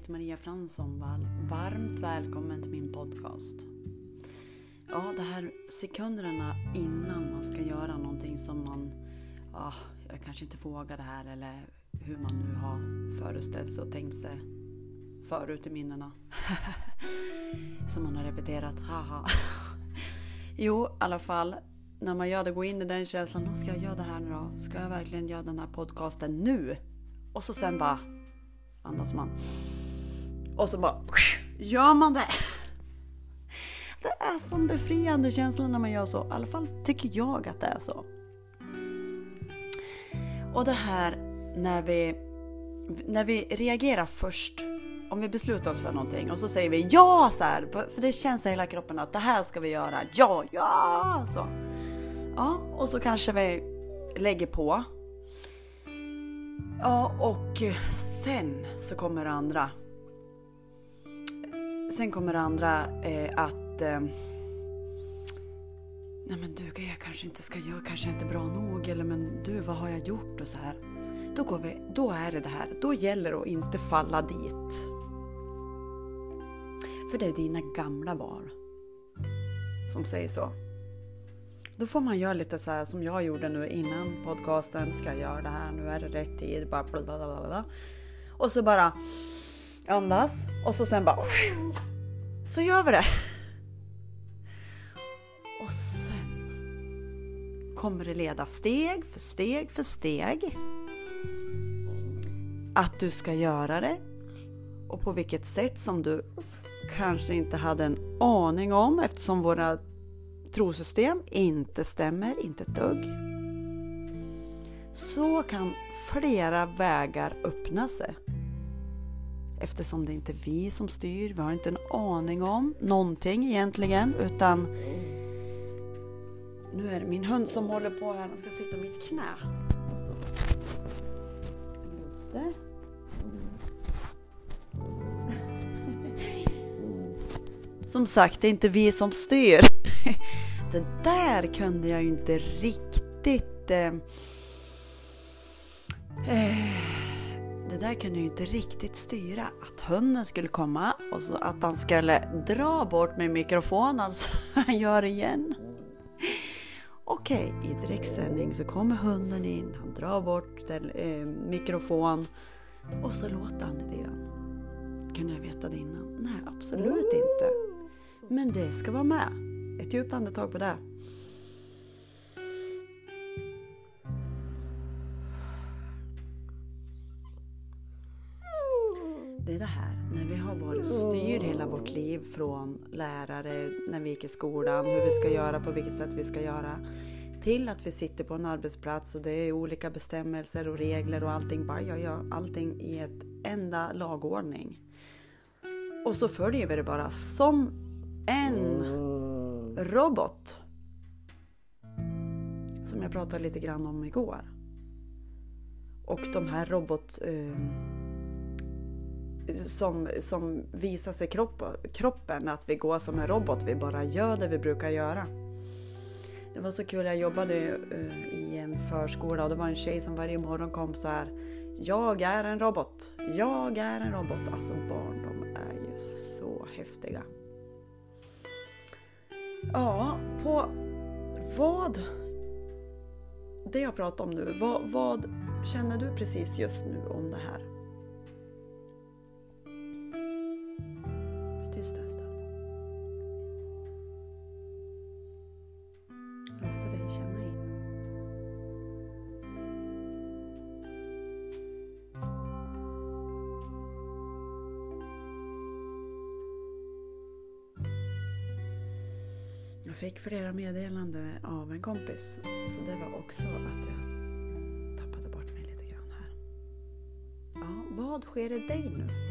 heter Maria Fransson. Varmt välkommen till min podcast. Ja, det här sekunderna innan man ska göra någonting som man, ja, jag kanske inte vågar det här eller hur man nu har föreställt sig och tänkt sig förut i minnena. som man har repeterat, haha. jo, i alla fall, när man gör det, går in i den känslan, ska jag göra det här nu då? Ska jag verkligen göra den här podcasten nu? Och så sen bara andas man. Och så bara gör man det. Det är som befriande känsla när man gör så. I alla fall tycker jag att det är så. Och det här när vi, när vi reagerar först. Om vi beslutar oss för någonting och så säger vi ja så här, för det känns i hela kroppen att det här ska vi göra. Ja, ja, så. Ja, och så kanske vi lägger på Ja, och sen så kommer det andra. Sen kommer det andra eh, att... Eh, Nej men du, jag kanske inte ska göra, kanske inte bra nog. Eller men du, vad har jag gjort och så här. Då, går vi, då är det det här. Då gäller det att inte falla dit. För det är dina gamla barn som säger så. Då får man göra lite så här som jag gjorde nu innan podcasten. Ska jag göra det här? Nu är det rätt tid. Bara blablabla. Och så bara andas och så sen bara så gör vi det. Och sen kommer det leda steg för steg för steg. Att du ska göra det och på vilket sätt som du kanske inte hade en aning om eftersom våra trosystem inte stämmer, inte ett dugg. Så kan flera vägar öppna sig. Eftersom det inte är vi som styr, vi har inte en aning om någonting egentligen utan nu är det min hund som håller på här, den ska sitta i mitt knä. Som sagt, det är inte vi som styr. Det där kunde jag ju inte riktigt... Eh, eh, det där kunde jag ju inte riktigt styra. Att hunden skulle komma och så att han skulle dra bort min mikrofon, alltså han gör igen. Okej, okay, i direktsändning så kommer hunden in, han drar bort den, eh, mikrofon och så låter han lite grann. Kunde jag veta det innan? Nej, absolut inte. Men det ska vara med. Ett djupt andetag på det. Det är det här, när vi har varit styrd hela vårt liv från lärare, när vi gick i skolan, hur vi ska göra, på vilket sätt vi ska göra, till att vi sitter på en arbetsplats och det är olika bestämmelser och regler och allting, bara ja, ja, allting i ett enda lagordning. Och så följer vi det bara som en robot. Som jag pratade lite grann om igår. Och de här robot... Eh, som, som visar sig kropp, kroppen, att vi går som en robot. Vi bara gör det vi brukar göra. Det var så kul, jag jobbade eh, i en förskola och det var en tjej som varje morgon kom så här. Jag är en robot. Jag är en robot. Alltså barn, de är ju så häftiga. Ja, på vad... Det jag pratar om nu, vad, vad känner du precis just nu om det här? Tyst en stund. Låta dig känna in. Jag fick flera meddelanden av en kompis. Så det var också att jag tappade bort mig lite grann här. Ja, vad sker i dig nu?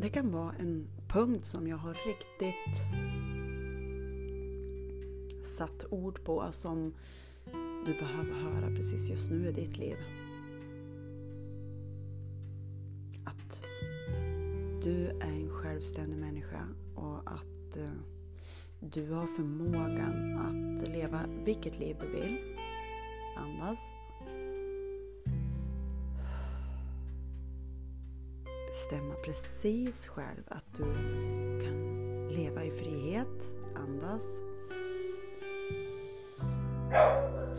Det kan vara en punkt som jag har riktigt satt ord på som du behöver höra precis just nu i ditt liv. Att du är en självständig människa och att eh, du har förmågan att leva vilket liv du vill. Andas. Bestämma precis själv. Att du kan leva i frihet, andas.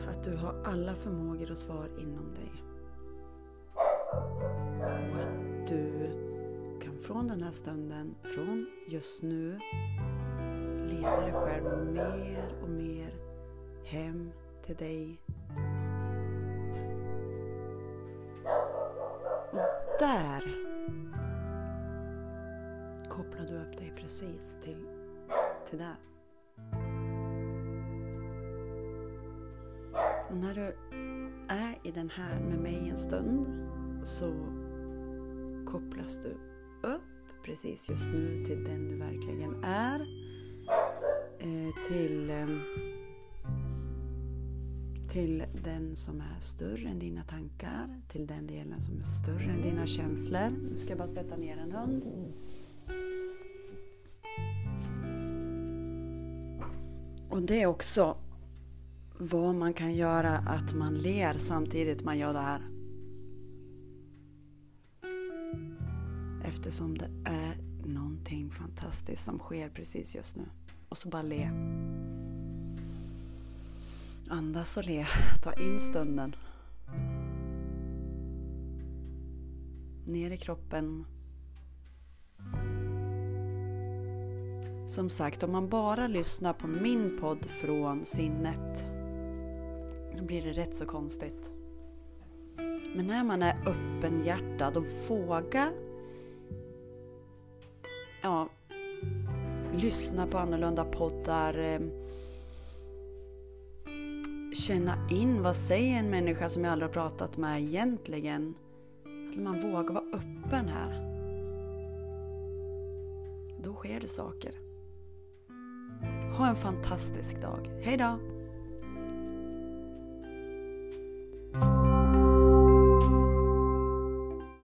Att du har alla förmågor och svar inom dig. Och att du kan från den här stunden, från just nu, leda dig själv mer och mer hem till dig. Och där du upp dig precis till, till det. Och när du är i den här med mig en stund så kopplas du upp precis just nu till den du verkligen är. Eh, till, eh, till den som är större än dina tankar. Till den delen som är större än dina känslor. Nu ska jag bara sätta ner en hund. Och det är också vad man kan göra att man ler samtidigt man gör det här. Eftersom det är någonting fantastiskt som sker precis just nu. Och så bara le. Andas och le. Ta in stunden. Ner i kroppen. Som sagt, om man bara lyssnar på min podd från sinnet då blir det rätt så konstigt. Men när man är öppenhjärtad och vågar ja, lyssna på annorlunda poddar. Eh, känna in vad säger en människa som jag aldrig har pratat med egentligen. Att man vågar vara öppen här. Då sker det saker. Ha en fantastisk dag. Hej då!